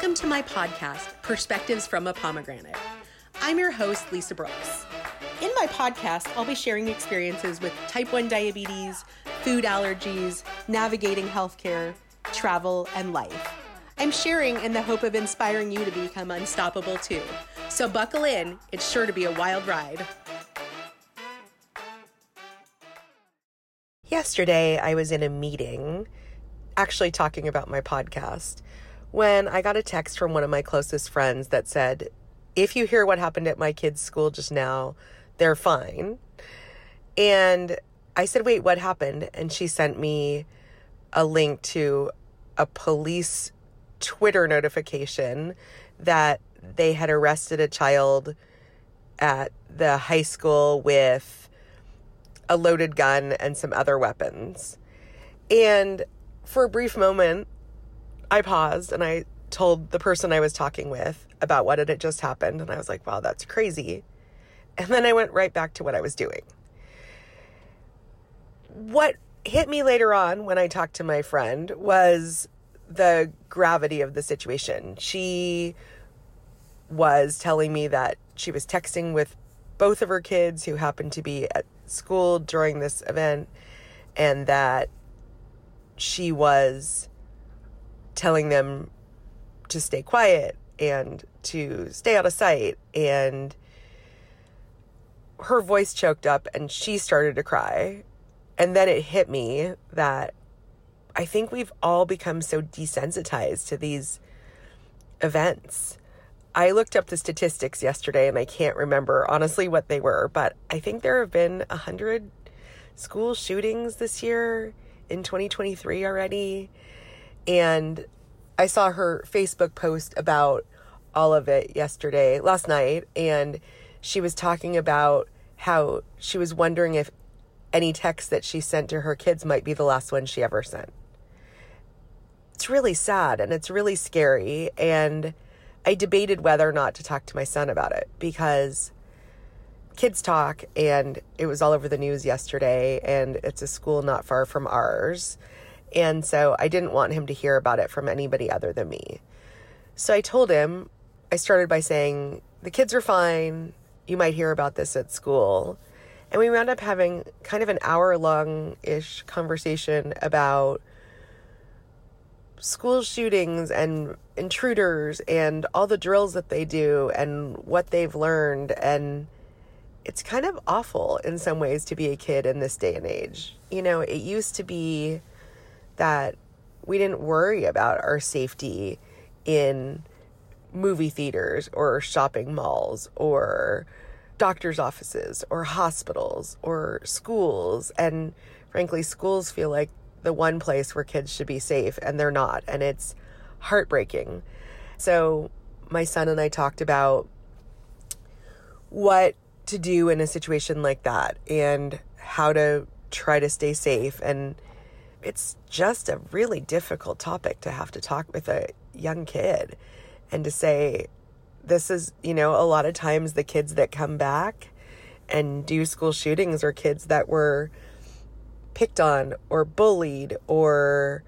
Welcome to my podcast, Perspectives from a Pomegranate. I'm your host, Lisa Brooks. In my podcast, I'll be sharing experiences with type 1 diabetes, food allergies, navigating healthcare, travel, and life. I'm sharing in the hope of inspiring you to become unstoppable too. So buckle in, it's sure to be a wild ride. Yesterday, I was in a meeting, actually talking about my podcast, when I got a text from one of my closest friends that said, If you hear what happened at my kids' school just now, they're fine. And I said, Wait, what happened? And she sent me a link to a police Twitter notification that they had arrested a child at the high school with a loaded gun and some other weapons. And for a brief moment, I paused and I told the person I was talking with about what had just happened. And I was like, wow, that's crazy. And then I went right back to what I was doing. What hit me later on when I talked to my friend was the gravity of the situation. She was telling me that she was texting with both of her kids who happened to be at school during this event and that she was telling them to stay quiet and to stay out of sight and her voice choked up and she started to cry and then it hit me that I think we've all become so desensitized to these events. I looked up the statistics yesterday and I can't remember honestly what they were, but I think there have been a hundred school shootings this year in 2023 already. And I saw her Facebook post about all of it yesterday, last night, and she was talking about how she was wondering if any text that she sent to her kids might be the last one she ever sent it's really sad and it's really scary. And I debated whether or not to talk to my son about it because kids talk and it was all over the news yesterday and it's a school not far from ours. And so I didn't want him to hear about it from anybody other than me. So I told him, I started by saying, the kids are fine. You might hear about this at school. And we wound up having kind of an hour long ish conversation about school shootings and intruders and all the drills that they do and what they've learned and it's kind of awful in some ways to be a kid in this day and age. You know, it used to be that we didn't worry about our safety in movie theaters or shopping malls or doctor's offices or hospitals or schools. And frankly, schools feel like the one place where kids should be safe and they're not. And it's heartbreaking. So, my son and I talked about what to do in a situation like that and how to try to stay safe. And it's just a really difficult topic to have to talk with a young kid and to say, this is, you know, a lot of times the kids that come back and do school shootings are kids that were picked on or bullied or,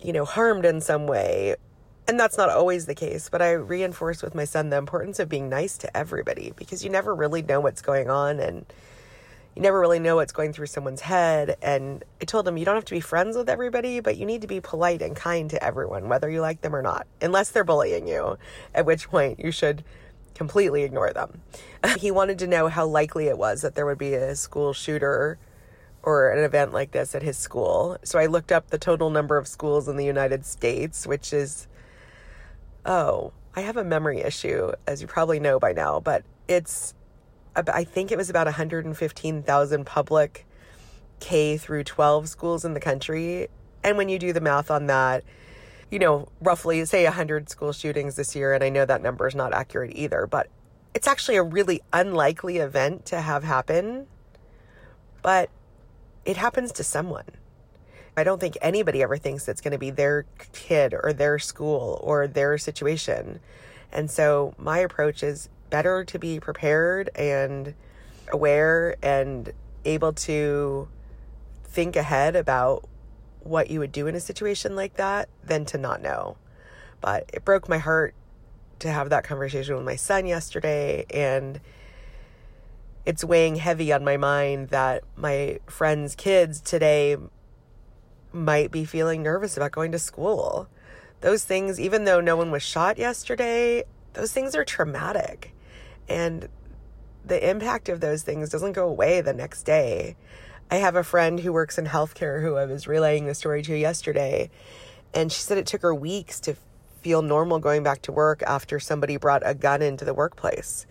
you know, harmed in some way. And that's not always the case, but I reinforce with my son the importance of being nice to everybody because you never really know what's going on and you never really know what's going through someone's head. And I told him, you don't have to be friends with everybody, but you need to be polite and kind to everyone, whether you like them or not, unless they're bullying you, at which point you should completely ignore them. he wanted to know how likely it was that there would be a school shooter or an event like this at his school. So I looked up the total number of schools in the United States, which is, oh, I have a memory issue, as you probably know by now, but it's, I think it was about 115,000 public K through 12 schools in the country. And when you do the math on that, you know, roughly say 100 school shootings this year, and I know that number is not accurate either, but it's actually a really unlikely event to have happen. But it happens to someone. I don't think anybody ever thinks it's going to be their kid or their school or their situation. And so my approach is better to be prepared and aware and able to think ahead about what you would do in a situation like that than to not know. But it broke my heart to have that conversation with my son yesterday. And it's weighing heavy on my mind that my friends' kids today might be feeling nervous about going to school. Those things, even though no one was shot yesterday, those things are traumatic. And the impact of those things doesn't go away the next day. I have a friend who works in healthcare who I was relaying the story to yesterday, and she said it took her weeks to feel normal going back to work after somebody brought a gun into the workplace.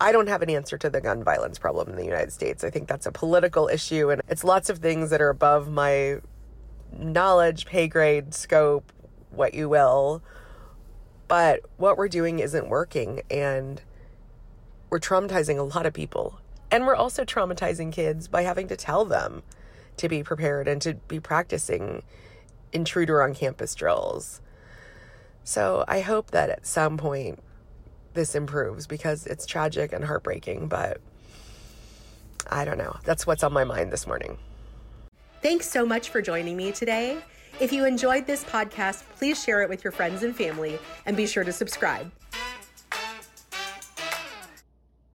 I don't have an answer to the gun violence problem in the United States. I think that's a political issue, and it's lots of things that are above my knowledge, pay grade, scope, what you will. But what we're doing isn't working, and we're traumatizing a lot of people. And we're also traumatizing kids by having to tell them to be prepared and to be practicing intruder on campus drills. So I hope that at some point this improves because it's tragic and heartbreaking, but I don't know. That's what's on my mind this morning. Thanks so much for joining me today. If you enjoyed this podcast, please share it with your friends and family and be sure to subscribe.